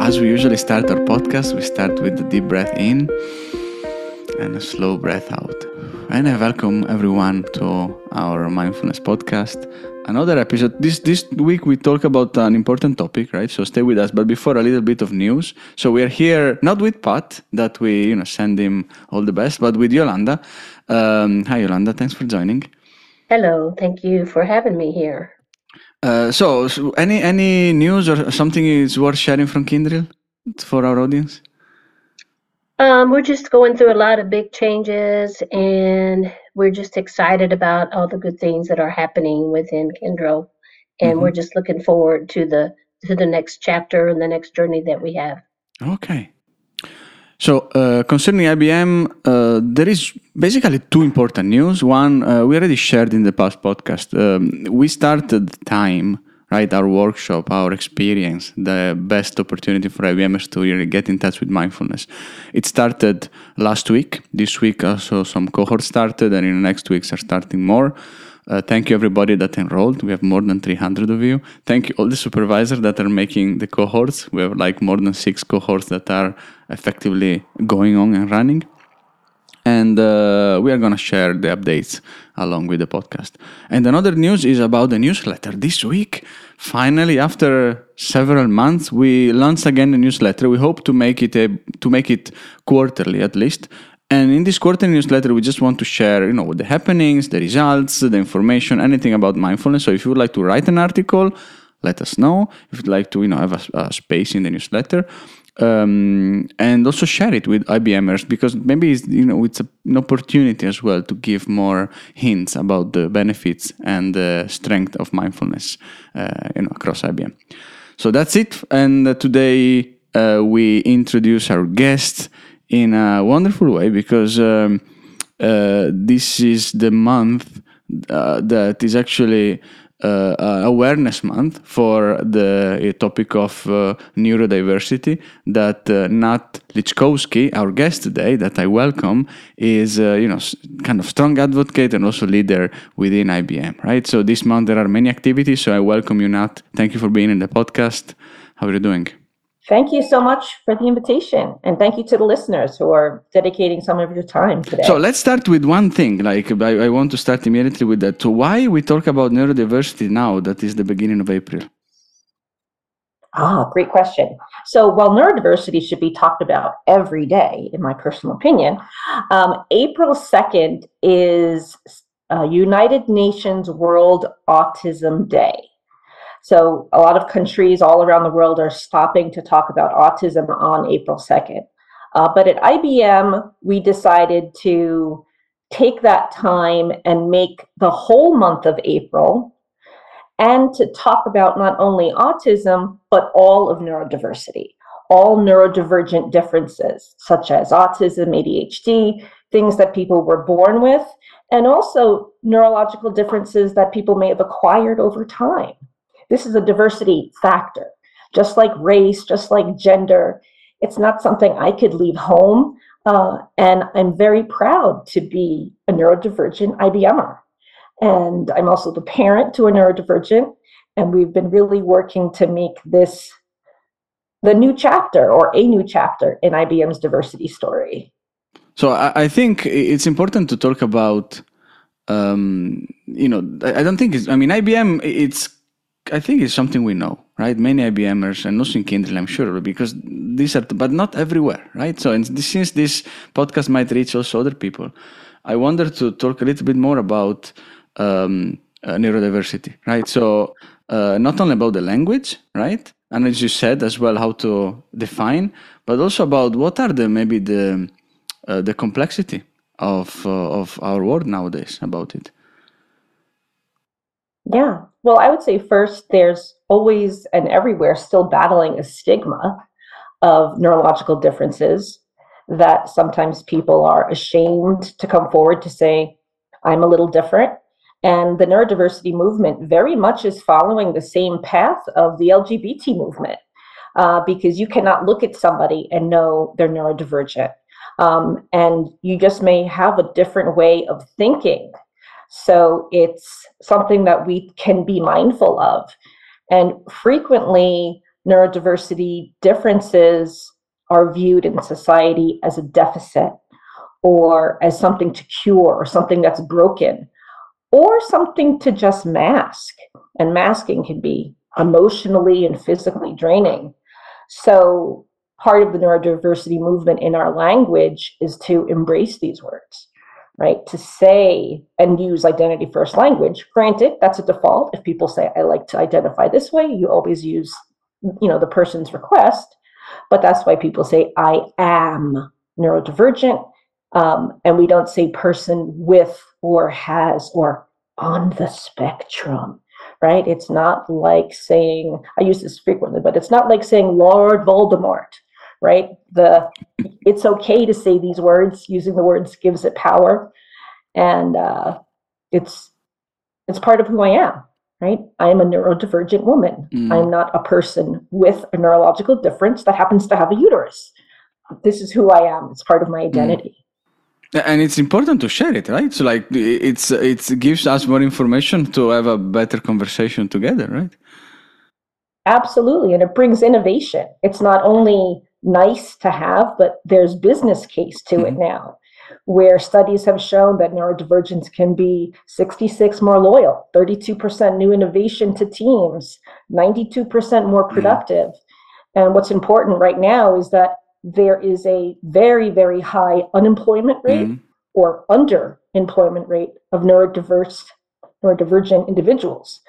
as we usually start our podcast, we start with a deep breath in and a slow breath out. And I welcome everyone to our mindfulness podcast. Another episode. This this week we talk about an important topic, right? So stay with us. But before a little bit of news. So we are here not with Pat, that we you know send him all the best, but with Yolanda. Um, hi Yolanda, thanks for joining. Hello, thank you for having me here. Uh, so, so, any any news or something is worth sharing from Kyndryl for our audience? Um, we're just going through a lot of big changes, and we're just excited about all the good things that are happening within Kyndryl, and mm-hmm. we're just looking forward to the to the next chapter and the next journey that we have. Okay. So uh, concerning IBM, uh, there is basically two important news. One uh, we already shared in the past podcast. Um, we started time right our workshop our experience the best opportunity for ibmers to really get in touch with mindfulness it started last week this week also some cohorts started and in the next weeks are starting more uh, thank you everybody that enrolled we have more than 300 of you thank you all the supervisors that are making the cohorts we have like more than six cohorts that are effectively going on and running and uh, we are going to share the updates along with the podcast. And another news is about the newsletter. This week, finally, after several months, we launched again the newsletter. We hope to make it a, to make it quarterly at least. And in this quarterly newsletter, we just want to share, you know, the happenings, the results, the information, anything about mindfulness. So if you would like to write an article, let us know. If you'd like to, you know, have a, a space in the newsletter, um, and also share it with IBMers because maybe it's, you know it's a, an opportunity as well to give more hints about the benefits and the strength of mindfulness uh, you know across IBM. So that's it. And uh, today uh, we introduce our guest in a wonderful way because um, uh, this is the month uh, that is actually uh, awareness month for the topic of uh, neurodiversity that uh, Nat Lyckowski, our guest today, that I welcome, is uh, you know kind of strong advocate and also leader within IBM. Right. So this month there are many activities. So I welcome you, Nat. Thank you for being in the podcast. How are you doing? Thank you so much for the invitation. And thank you to the listeners who are dedicating some of your time today. So let's start with one thing. Like, I, I want to start immediately with that. So, why we talk about neurodiversity now that is the beginning of April? Ah, great question. So, while neurodiversity should be talked about every day, in my personal opinion, um, April 2nd is uh, United Nations World Autism Day. So a lot of countries all around the world are stopping to talk about autism on April 2nd. Uh, but at IBM, we decided to take that time and make the whole month of April and to talk about not only autism, but all of neurodiversity, all neurodivergent differences, such as autism, ADHD, things that people were born with, and also neurological differences that people may have acquired over time. This is a diversity factor, just like race, just like gender. It's not something I could leave home. Uh, and I'm very proud to be a neurodivergent IBMer. And I'm also the parent to a neurodivergent. And we've been really working to make this the new chapter or a new chapter in IBM's diversity story. So I, I think it's important to talk about, um, you know, I, I don't think it's, I mean, IBM, it's I think it's something we know, right? Many IBMers and also in Kyndryl, I'm sure, because these are, but not everywhere, right? So, and since this podcast might reach also other people, I wonder to talk a little bit more about um, uh, neurodiversity, right? So, uh, not only about the language, right? And as you said as well, how to define, but also about what are the maybe the uh, the complexity of uh, of our world nowadays about it. Yeah. Well, I would say first, there's always and everywhere still battling a stigma of neurological differences that sometimes people are ashamed to come forward to say, I'm a little different. And the neurodiversity movement very much is following the same path of the LGBT movement uh, because you cannot look at somebody and know they're neurodivergent. Um, and you just may have a different way of thinking so it's something that we can be mindful of. And frequently, neurodiversity differences are viewed in society as a deficit or as something to cure or something that's broken or something to just mask. And masking can be emotionally and physically draining. So, part of the neurodiversity movement in our language is to embrace these words, right? To say and use identity first language. Granted, that's a default. If people say, I like to identify this way, you always use, you know, the person's request. But that's why people say, I am neurodivergent. Um, and we don't say person with or has or on the spectrum right? It's not like saying, I use this frequently, but it's not like saying Lord Voldemort, right? The it's okay to say these words. Using the words gives it power, and uh, it's it's part of who I am, right? I am a neurodivergent woman. Mm. I'm not a person with a neurological difference that happens to have a uterus. This is who I am. It's part of my mm. identity. Mm and it's important to share it right so like it's it gives us more information to have a better conversation together right absolutely and it brings innovation it's not only nice to have but there's business case to mm-hmm. it now where studies have shown that neurodivergence can be 66 more loyal 32% new innovation to teams 92% more mm-hmm. productive mm-hmm. and what's important right now is that there is a very, very high unemployment rate mm-hmm. or underemployment rate of neurodiverse, neurodivergent individuals.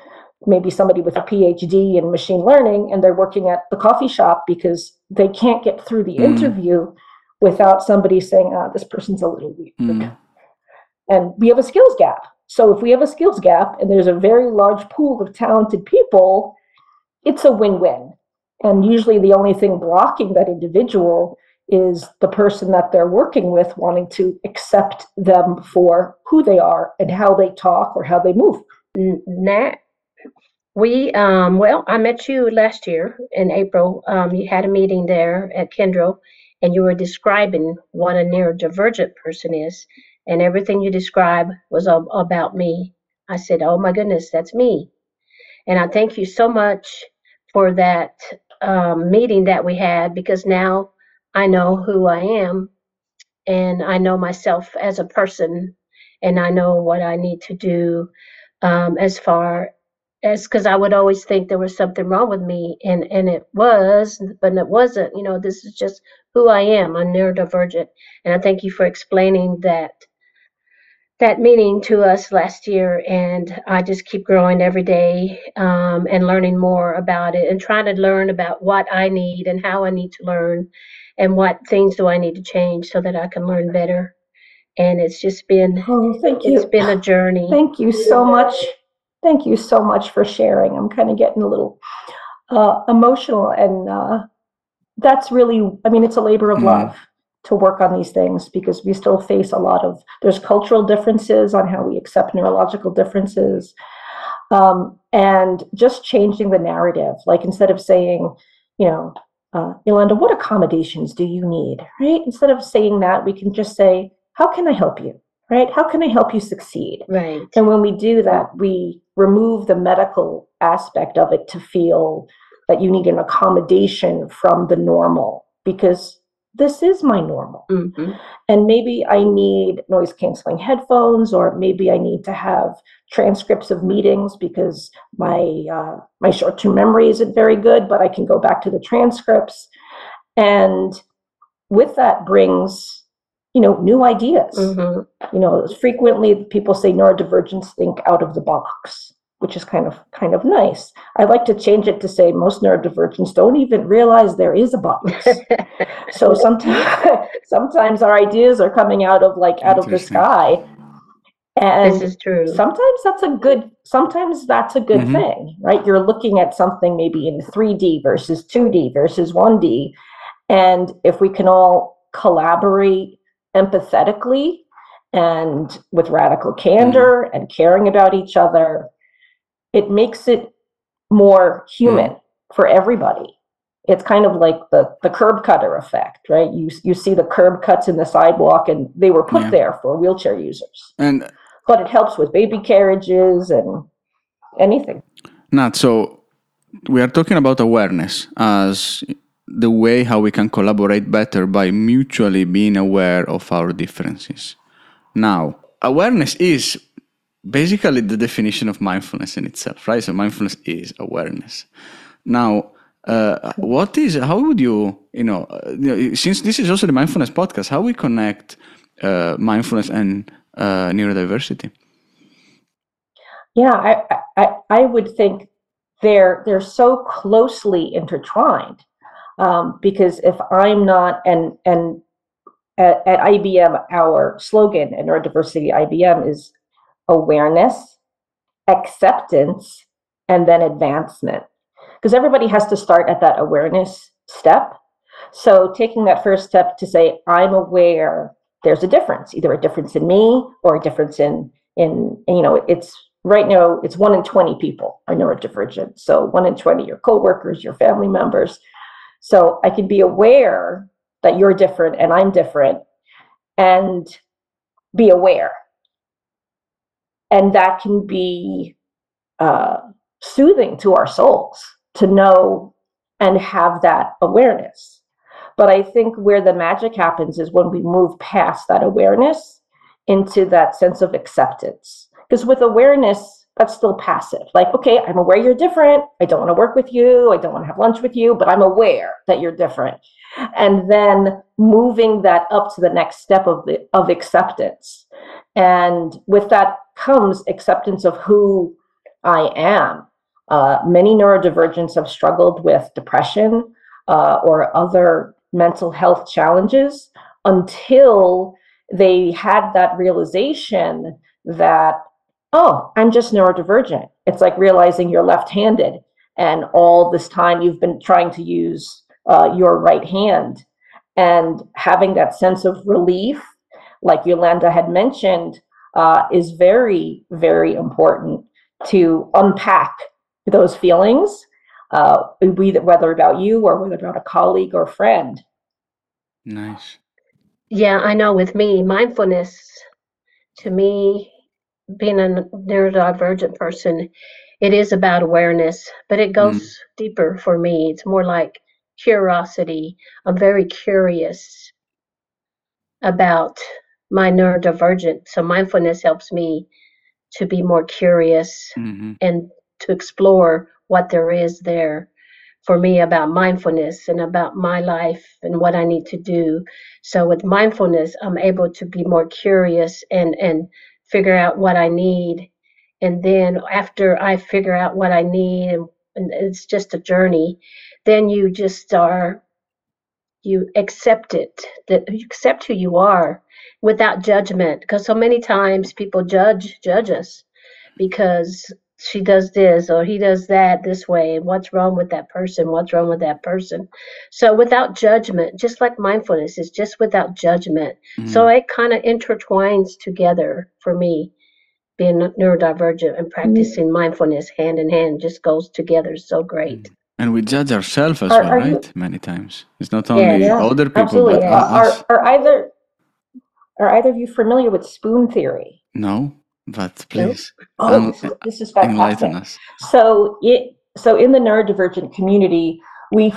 Maybe somebody with a PhD in machine learning and they're working at the coffee shop because they can't get through the mm-hmm. interview without somebody saying, ah, this person's a little weird. Mm-hmm. And we have a skills gap. So if we have a skills gap and there's a very large pool of talented people, it's a win win. And usually the only thing blocking that individual is the person that they're working with wanting to accept them for who they are and how they talk or how they move. Nat, we, um, well, I met you last year in April. Um, you had a meeting there at Kyndryl and you were describing what a neurodivergent person is. And everything you described was about me. I said, Oh my goodness, that's me. And I thank you so much for that um, meeting that we had because now I know who I am and I know myself as a person and I know what I need to do um, as far as because I would always think there was something wrong with me and and it was but it wasn't you know this is just who I am I'm neurodivergent and I thank you for explaining that that meeting to us last year, and I just keep growing every day um, and learning more about it and trying to learn about what I need and how I need to learn and what things do I need to change so that I can learn better. And it's just been oh, thank you. It's been a journey. Thank you so much. Thank you so much for sharing. I'm kind of getting a little uh, emotional, and uh, that's really, I mean, it's a labor of mm-hmm. love to work on these things because we still face a lot of there's cultural differences on how we accept neurological differences um, and just changing the narrative like instead of saying you know uh, yolanda what accommodations do you need right instead of saying that we can just say how can i help you right how can i help you succeed right and when we do that we remove the medical aspect of it to feel that you need an accommodation from the normal because this is my normal. Mm-hmm. And maybe I need noise canceling headphones, or maybe I need to have transcripts of meetings because my uh, my short term memory isn't very good, but I can go back to the transcripts. And with that brings, you know, new ideas. Mm-hmm. You know, frequently people say neurodivergents think out of the box which is kind of kind of nice. I like to change it to say most neurodivergents don't even realize there is a box. so sometimes sometimes our ideas are coming out of like out of the sky. And this is true. Sometimes that's a good sometimes that's a good mm-hmm. thing, right? You're looking at something maybe in 3D versus 2D versus 1D. And if we can all collaborate empathetically and with radical candor mm-hmm. and caring about each other, it makes it more human mm. for everybody. It's kind of like the the curb cutter effect, right? You you see the curb cuts in the sidewalk, and they were put yeah. there for wheelchair users. And but it helps with baby carriages and anything. Not so. we are talking about awareness as the way how we can collaborate better by mutually being aware of our differences. Now, awareness is basically the definition of mindfulness in itself, right? So mindfulness is awareness. Now, uh, what is how would you you know, uh, since this is also the mindfulness podcast how we connect uh, mindfulness and uh, neurodiversity yeah I, I i would think they're they're so closely intertwined um, because if i'm not and and at, at ibm our slogan at neurodiversity ibm is awareness acceptance and then advancement because everybody has to start at that awareness step. So taking that first step to say, I'm aware there's a difference, either a difference in me or a difference in in you know, it's right now it's one in 20 people are neurodivergent. So one in 20 your coworkers, your family members. So I can be aware that you're different and I'm different and be aware. And that can be uh, soothing to our souls to know and have that awareness. But I think where the magic happens is when we move past that awareness into that sense of acceptance. Because with awareness, that's still passive. Like, okay, I'm aware you're different. I don't want to work with you. I don't want to have lunch with you, but I'm aware that you're different. And then moving that up to the next step of the of acceptance. And with that comes acceptance of who I am uh, many neurodivergents have struggled with depression uh, or other mental health challenges until they had that realization that, oh, I'm just neurodivergent. It's like realizing you're left handed, and all this time you've been trying to use uh, your right hand. And having that sense of relief, like Yolanda had mentioned, uh, is very, very important to unpack those feelings, uh, whether about you or whether about a colleague or friend. Nice. Yeah, I know with me, mindfulness to me, being a neurodivergent person, it is about awareness, but it goes mm. deeper for me. It's more like curiosity. I'm very curious about my neurodivergent. So mindfulness helps me to be more curious mm-hmm. and to explore what there is there for me about mindfulness and about my life and what I need to do. So with mindfulness, I'm able to be more curious and and figure out what I need. And then after I figure out what I need and, and it's just a journey, then you just are you accept it that you accept who you are without judgment because so many times people judge judge us because she does this or he does that this way and what's wrong with that person what's wrong with that person so without judgment just like mindfulness is just without judgment mm-hmm. so it kind of intertwines together for me being neurodivergent and practicing mm-hmm. mindfulness hand in hand just goes together so great mm-hmm. and we judge ourselves as are, well are right you, many times it's not only yeah, yeah, other people absolutely. but yeah. us. Are, are either are either of you familiar with spoon theory no but please, oh, um, this is fantastic. So it so in the neurodivergent community, we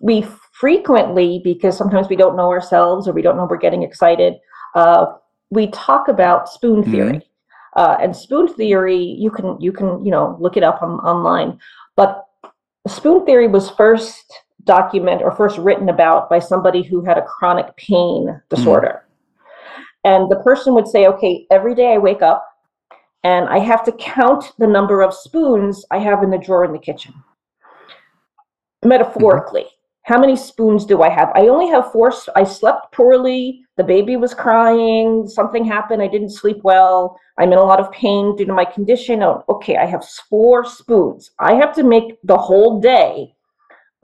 we frequently because sometimes we don't know ourselves or we don't know we're getting excited. Uh, we talk about spoon mm-hmm. theory, mm-hmm. uh, and spoon theory you can you can you know look it up on, online. But spoon theory was first documented or first written about by somebody who had a chronic pain mm-hmm. disorder. Mm-hmm. And the person would say, okay, every day I wake up, and I have to count the number of spoons I have in the drawer in the kitchen. Metaphorically, mm-hmm. how many spoons do I have? I only have four. I slept poorly. The baby was crying. Something happened. I didn't sleep well. I'm in a lot of pain due to my condition. Oh, okay, I have four spoons. I have to make the whole day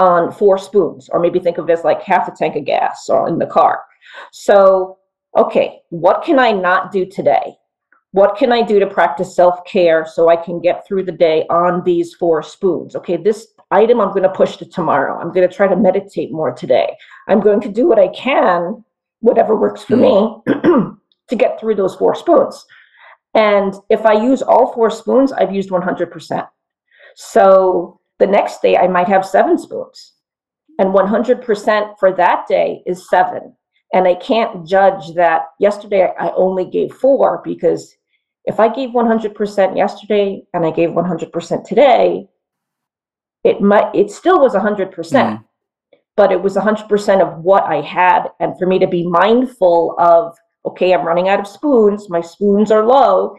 on four spoons, or maybe think of it as like half a tank of gas or in the car. So, okay, what can I not do today? What can I do to practice self care so I can get through the day on these four spoons? Okay, this item I'm going to push to tomorrow. I'm going to try to meditate more today. I'm going to do what I can, whatever works for me, to get through those four spoons. And if I use all four spoons, I've used 100%. So the next day I might have seven spoons. And 100% for that day is seven. And I can't judge that yesterday I only gave four because if I gave 100% yesterday and I gave 100% today, it might it still was 100%. percent mm But it was 100% of what I had and for me to be mindful of okay, I'm running out of spoons, my spoons are low.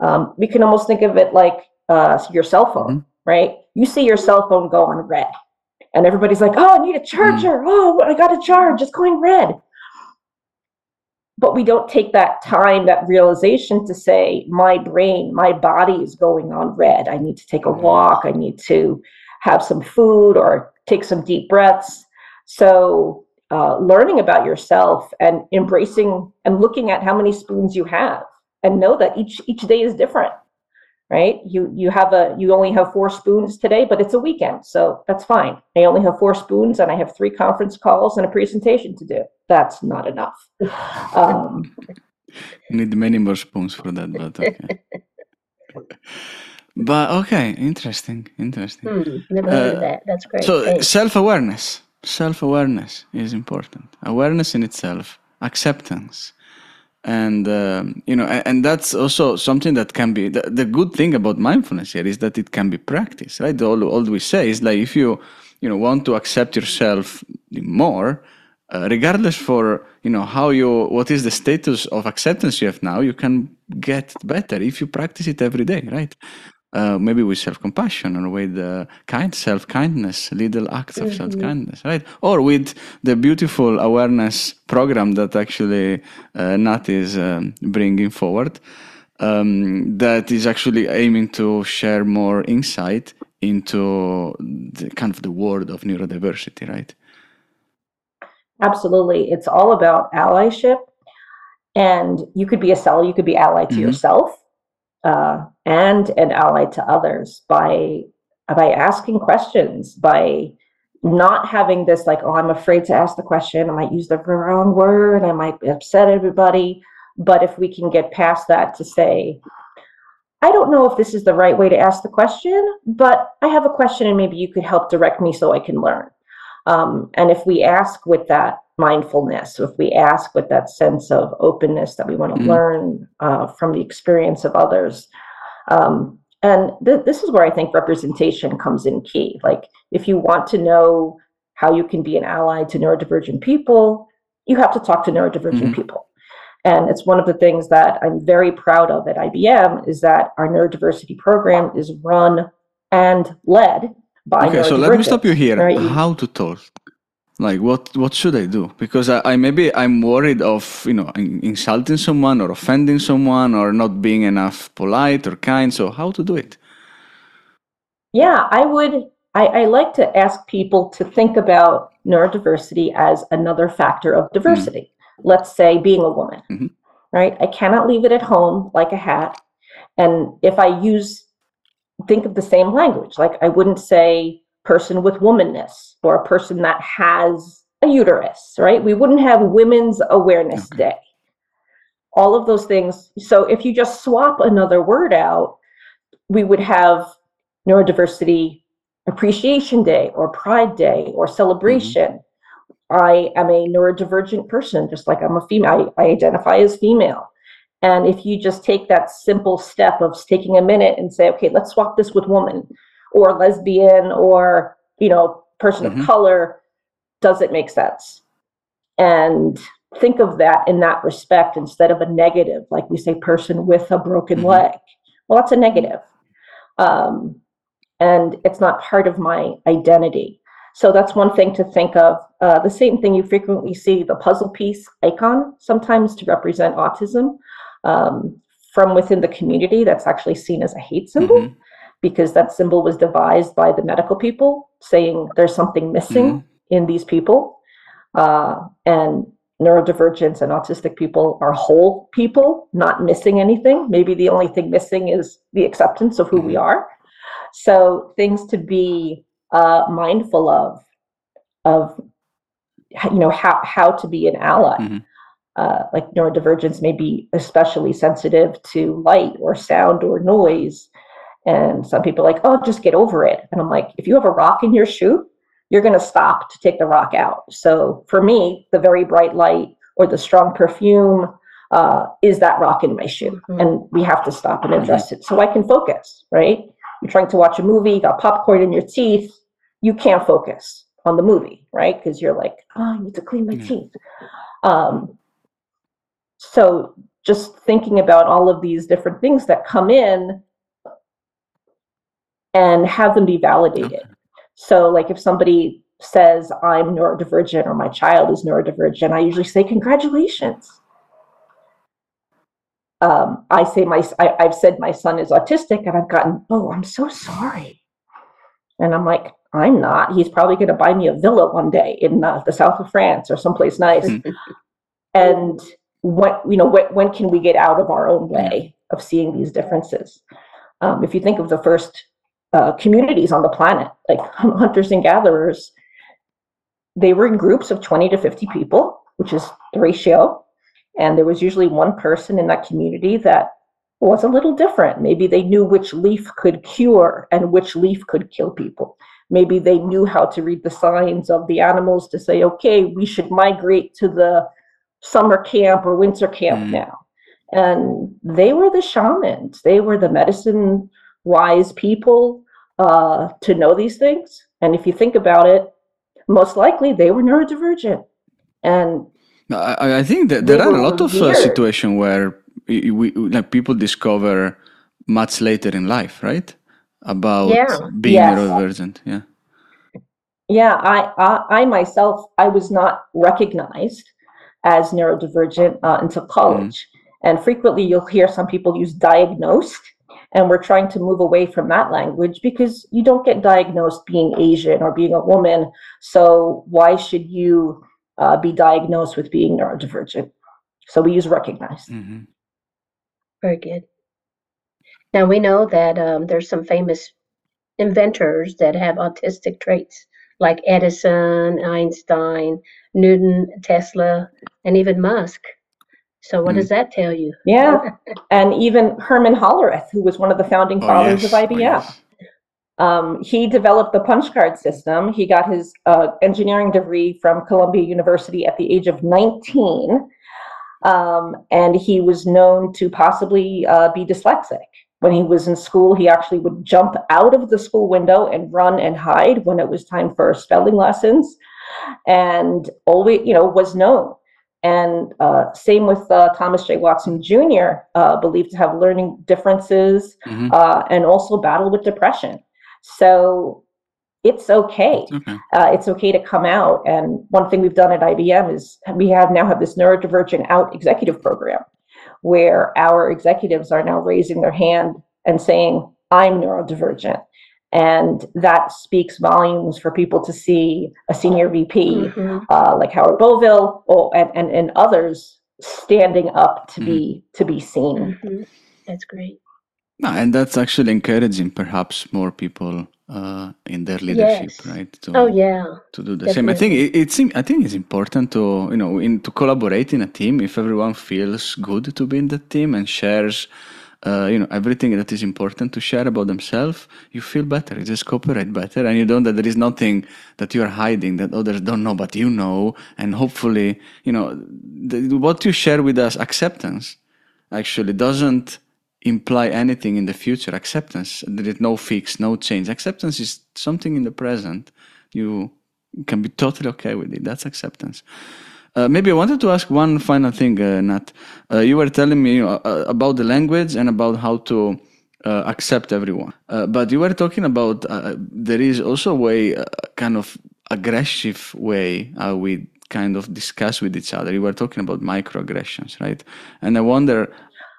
Um, we can almost think of it like uh, your cell phone, mm-hmm. right? You see your cell phone go on red and everybody's like, oh, I need a charger. Mm. Oh, I got a charge. It's going red but we don't take that time, that realization to say, my brain, my body is going on red. I need to take a walk. I need to have some food or take some deep breaths. So, uh, learning about yourself and embracing and looking at how many spoons you have, and know that each each day is different right? You you have a you only have four spoons today but it's a weekend so that's fine. I only have four spoons and i have three conference calls and a presentation to do. That's not enough. Um, you need many more spoons for that but okay. But okay interesting interesting. Hmm, never heard uh, of that. That's great. so Thanks. self-awareness. Self-awareness is important. Awareness in itself acceptance and um, you know and that's also something that can be the, the, good thing about mindfulness here is that it can be practiced right? All, all we say is like if you you know want to accept yourself more uh, regardless for you know how you what is the status of acceptance you have now you can get better if you practice it every day right uh, maybe with self-compassion or with uh, kind self-kindness little acts of mm-hmm. self-kindness right? Or with the beautiful awareness program that actually uh, nat is um, bringing forward um, that is actually aiming to share more insight into the kind of the world of neurodiversity right? Absolutely. It's all about allyship. And you could be a cell, you could be allied to mm-hmm. yourself. Uh, and an ally to others by by asking questions by not having this like oh i'm afraid to ask the question i might use the wrong word i might upset everybody but if we can get past that to say i don't know if this is the right way to ask the question but i have a question and maybe you could help direct me so i can learn um, and if we ask with that mindfulness, if we ask with that sense of openness that we want to mm-hmm. learn uh, from the experience of others. Um, and th- this is where I think representation comes in key. Like, if you want to know how you can be an ally to neurodivergent people, you have to talk to neurodivergent mm-hmm. people. And it's one of the things that I'm very proud of at IBM is that our neurodiversity program is run and led by Okay, so let me stop you here. Right? How to talk? Like what what should i do? Because I, I, maybe i'm worried of you know insulting someone or offending someone or not being enough polite or kind so how to do it? Yeah i would i, I like to ask people to think about neurodiversity as another factor of diversity. Mm-hmm. let's say being a woman mm-hmm. right? I cannot leave it at home like a hat. And if i use think of the same language like i wouldn't say person with womanness or a person that has a uterus, right? We wouldn't have Women's Awareness okay. Day. All of those things. So if you just swap another word out, we would have Neurodiversity Appreciation Day or Pride Day or celebration. Mm-hmm. I am a neurodivergent person, just like I'm a female. I, I identify as female. And if you just take that simple step of taking a minute and say, okay, let's swap this with woman, or lesbian or you know person mm-hmm. of color does it make sense? And think of that in that respect instead of a negative like we say person with a broken mm-hmm. leg. Well that's a negative. Um, and it's not part of my identity. So that's one thing to think of. Uh, the same thing you frequently see the puzzle piece icon sometimes to represent autism um, from within the community that's actually seen as a hate symbol. Mm-hmm because that symbol was devised by the medical people saying there's something missing mm-hmm. in these people. Uh, and neurodivergence and autistic people are whole people, not missing anything. Maybe the only thing missing is the acceptance of who mm-hmm. we are. So things to be uh, mindful of, of you know how how to be an ally. Mm-hmm. Uh, like neurodivergence may be especially sensitive to light or sound or noise And some people are like, oh, just get over it. And I'm like, if you have a rock in your shoe, you're going to stop to take the rock out. So for me, the very bright light or the strong perfume uh, is that rock in my shoe. Mm-hmm. And we have to stop and address it so I can focus, right? You're trying to watch a movie, you got popcorn in your teeth, you can't focus on the movie, right? Because you're like, oh, I need to clean my teeth. Um, so just thinking about all of these different things that come in and have them be validated. Okay. So, like if somebody says I'm neurodivergent or my child is neurodivergent, I usually say congratulations. Um, I say my I, I've said my son is autistic, and I've gotten oh I'm so sorry, and I'm like I'm not. He's probably going to buy me a villa one day in uh, the south of France or someplace nice. and what you know when, when can we get out of our own way of seeing these differences? Um, if you think of the first uh, communities on the planet, like hunters and gatherers, they were in groups of 20 to 50 people, which is the ratio. And there was usually one person in that community that was a little different. Maybe they knew which leaf could cure and which leaf could kill people. Maybe they knew how to read the signs of the animals to say, okay, we should migrate to the summer camp or winter camp mm. now. And they were the shamans, they were the medicine wise people uh, to know these things. And if you think about it, most likely they were neurodivergent. And I, I think that there are a lot of uh, situations where we, we, like people discover much later in life, right? About yeah. being yes. neurodivergent. Yeah. Yeah, I, I, I myself, I was not recognized as neurodivergent uh, until college. Mm. And frequently you'll hear some people use diagnosed and we're trying to move away from that language because you don't get diagnosed being Asian or being a woman. So why should you uh, be diagnosed with being neurodivergent? So we use recognized. Mm-hmm. Very good. Now we know that um, there's some famous inventors that have autistic traits, like Edison, Einstein, Newton, Tesla, and even Musk. So what mm. does that tell you? Yeah, and even Herman Hollerith, who was one of the founding oh, fathers yes. of IBM. Oh, yes. um, he developed the punch card system. He got his uh, engineering degree from Columbia University at the age of 19. Um, and he was known to possibly uh, be dyslexic. When he was in school, he actually would jump out of the school window and run and hide when it was time for spelling lessons, and always, you know, was known and uh, same with uh, Thomas J. Watson Jr., uh, believed to have learning differences mm-hmm. Uh, and also battle with depression. So it's okay. okay. Uh, it's okay to come out. And one thing we've done at IBM is we have now have this neurodivergent out executive program where our executives are now raising their hand and saying, I'm neurodivergent and that speaks volumes for people to see a senior VP mm-hmm. uh, like Howard Boville or, and, and, and others standing up to mm-hmm. be to be seen. Mm-hmm. That's great. No, and that's actually encouraging perhaps more people uh, in their leadership, yes. right? To, oh yeah. To do the Definitely. same. I think it, it's I think it's important to you know in to collaborate in a team if everyone feels good to be in the team and shares uh, you know everything that is important to share about themselves you feel better. You just cooperate better and you know that there is nothing that you are hiding that others don't know but you know. And hopefully you know the, what you share with us acceptance actually doesn't imply anything in the future. Acceptance there is no fix no change. Acceptance is something in the present. You can be totally okay with it. That's acceptance uh, maybe I wanted to ask one final thing, uh, Nat. Uh, you were telling me uh, uh, about the language and about how to uh, accept everyone. but you were talking about there is also a way, kind of aggressive way how we kind of discuss with each other. You were talking about microaggressions, right? And I wonder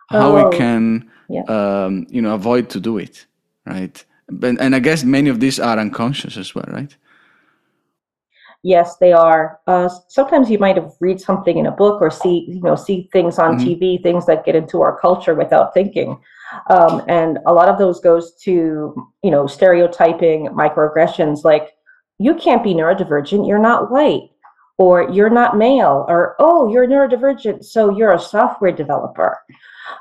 how oh, we can, yeah. um, you know, avoid to do it, right? And I guess many of these are unconscious as well, right? Yes they are. Uh, sometimes you might have read something in a book or see you know see things on mm-hmm. tv things that get into our culture without thinking. Um, and a lot of those goes to you know stereotyping microaggressions like you can't be neurodivergent you're not white or you're not male or oh you're neurodivergent so you're a software developer.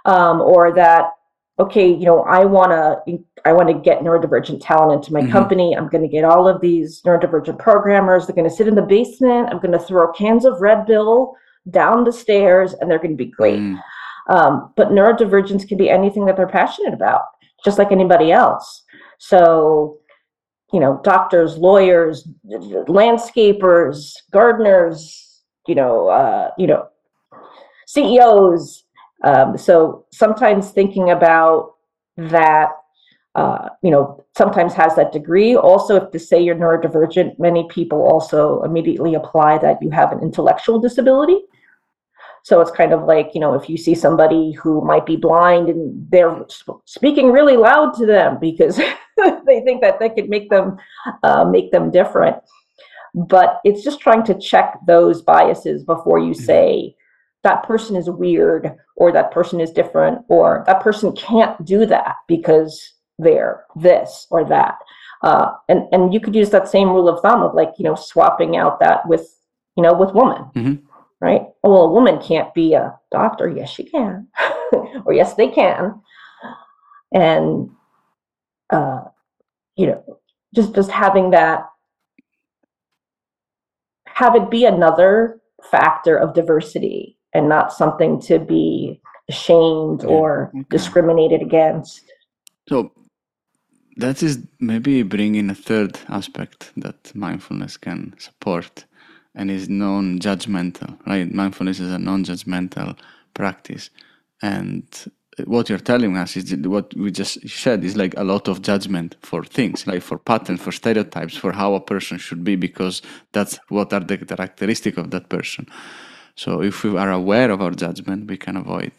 Um, or that okay, you know, I want to I want to get neurodivergent talent into my Mhm. company. I'm going to get all of these neurodivergent programmers. They're going to sit in the basement. I'm going to throw cans of Red Bull down the stairs, and they're going to be great. Mm, Um, but neurodivergence can be anything that they're passionate about, just like anybody else. So, you know, doctors, lawyers, landscapers, gardeners, you know, uh, you know, CEOs. Um, so sometimes thinking about that, uh, you know, sometimes has that degree. Also, if to say you're neurodivergent, many people also immediately apply that you have an intellectual disability. So it's kind of like, you know, if you see somebody who might be blind and they're sp- speaking really loud to them because they think that that could make them uh, make them different. But it's just trying to check those biases before you say that person is weird or that person is different or that person can't do that because they're this or that. Uh, and and you could use that same rule of thumb of like you know swapping out that with you know with woman Mhm. right oh, well a woman can't be a doctor yes she can or yes they can and uh you know just just having that have it be another factor of diversity and not something to be ashamed Yeah, or okay. discriminated against So that is maybe bringing a third aspect that mindfulness can support and is non-judgmental, right? Mindfulness is a non-judgmental practice. And what you're telling us is what we just said is like a lot of judgment for things, like for patterns, for stereotypes, for how a person should be, because that's what are the characteristic of that person. So if we are aware of our judgment, we can avoid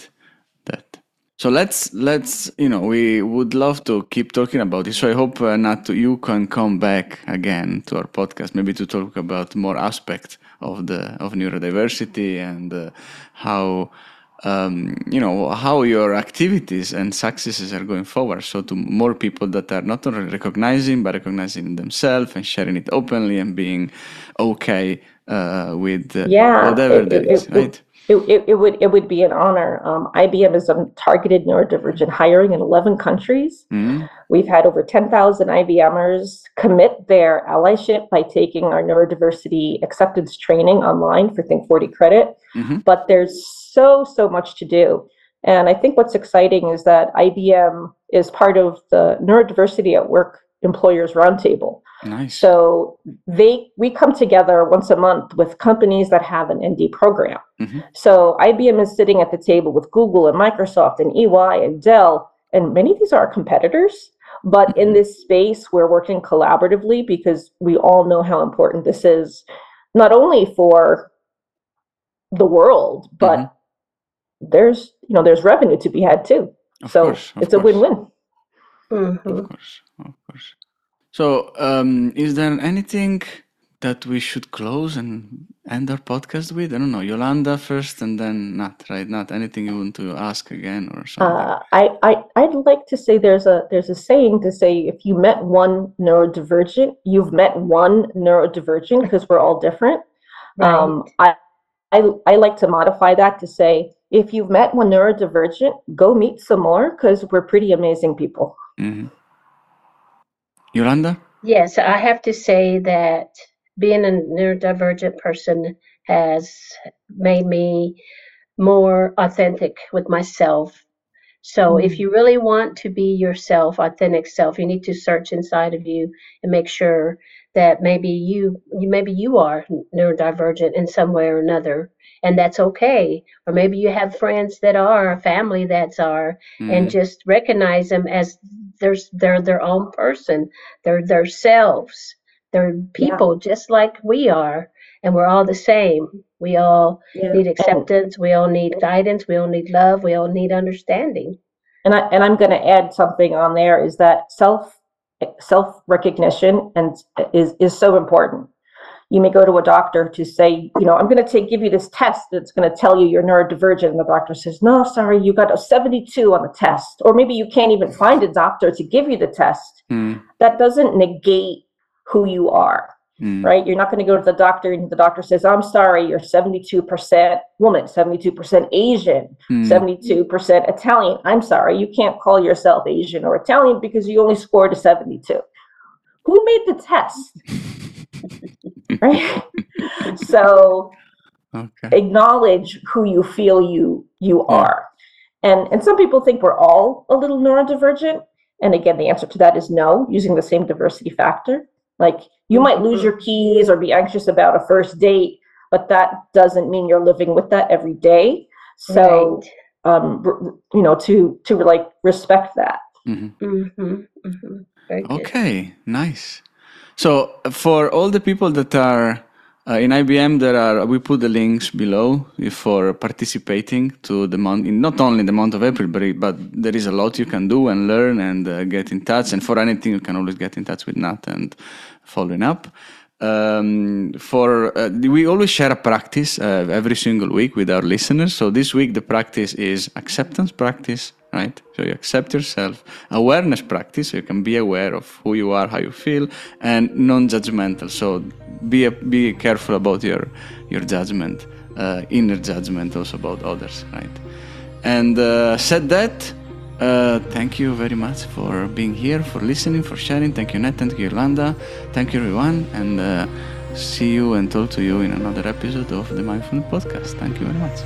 that. So let's let's you know we would love to keep talking about this. So I hope uh, you can come back again to our podcast, maybe to talk about more aspects of the of neurodiversity and uh, how um, you know how your activities and successes are going forward. So to more people that are not only recognizing but recognizing themselves and sharing it openly and being okay uh, with uh, Yeah, whatever it- there it- is, it- right? It, it, it would it would be an honor. Um, IBM is on targeted neurodivergent hiring in 11 countries. Mhm. We've had over 10,000 IBMers commit their allyship by taking our neurodiversity acceptance training online for Think 40 credit. Mhm. But there's so, so much to do. And I think what's exciting is that IBM is part of the Neurodiversity at Work Employers Roundtable. Nice. So they we come together once a month with companies that have an ND program. Mhm. So IBM is sitting at the table with Google and Microsoft and EY and Dell, and many of these are our competitors. But in this space, we're working collaboratively because we all know how important this is, not only for the world, but Mhm. there's you know there's revenue to be had too. Of so course, it's a win-win. Of course, of course. So, um, is there anything that we should close and end our podcast with? I don't know, Yolanda first, and then Nat Right, Nat Anything you want to ask again or something? Uh, I, I I'd like to say there's a there's a saying to say if you met one neurodivergent, you've met one neurodivergent because we're all different. Um, I, I I like to modify that to say if you've met one neurodivergent, go meet some more because we're pretty amazing people. Mhm. Yolanda. Yes, I have to say that being a neurodivergent person has made me more authentic with myself. So if Mm. you really want to be yourself, authentic self, you need to search inside of you and make sure that maybe you, you maybe you are neurodivergent in some way or another, and that's okay. Or maybe you have friends that are, a family that's are, and Mm, just recognize them as there's they're their own person. They're their selves they're people just like we are and we're all the same. We all need acceptance. We all need guidance. We all need love. We all need understanding. And I and I'm going to add something on there is that self self recognition and is is so important. You may go to a doctor to say, you know, I'm going to take give you this test that's going to tell you you're neurodivergent, and the doctor says, no, sorry, you got a 72 on the test, or maybe you can't even find a doctor to give you the test. mm, That doesn't negate who you are. Mm. right? You're not going to go to the doctor and the doctor says, I'm sorry, you're 72% woman, 72% Asian, mm. 72% Italian. I'm sorry, you can't call yourself Asian or Italian because you only scored a 72. Who made the test? right? so okay. acknowledge who you feel you you yeah. are. And and some people think we're all a little neurodivergent. And again, the answer to that is no, using the same diversity factor. Like you might lose your keys or be anxious about a first date, but that doesn't mean you're living with that every day. So, right. um, you know, to to like respect that. Mm-hmm. Mm-hmm. Mm-hmm. Okay, nice. So for all the people that are uh, in IBM, there are we put the links below for participating to the month. Not only the month of April, but but there is a lot you can do and learn and uh, get in touch. And for anything, you can always get in touch with Nat and following up. Um, for uh, we always share a practice uh, every single week with our listeners. So this week the practice is acceptance practice right? So you accept yourself, awareness practice, so you can be aware of who you are, how you feel, and non-judgmental. So be a, be careful about your your judgment, uh, inner judgment, also about others, right? And uh, said that. Uh, thank you very much for being here, for listening, for sharing. Thank you, Nat. Thank you, Yolanda. Thank you, everyone. And uh, see you and talk to you in another episode of the Mindfulness Podcast. Thank you very much.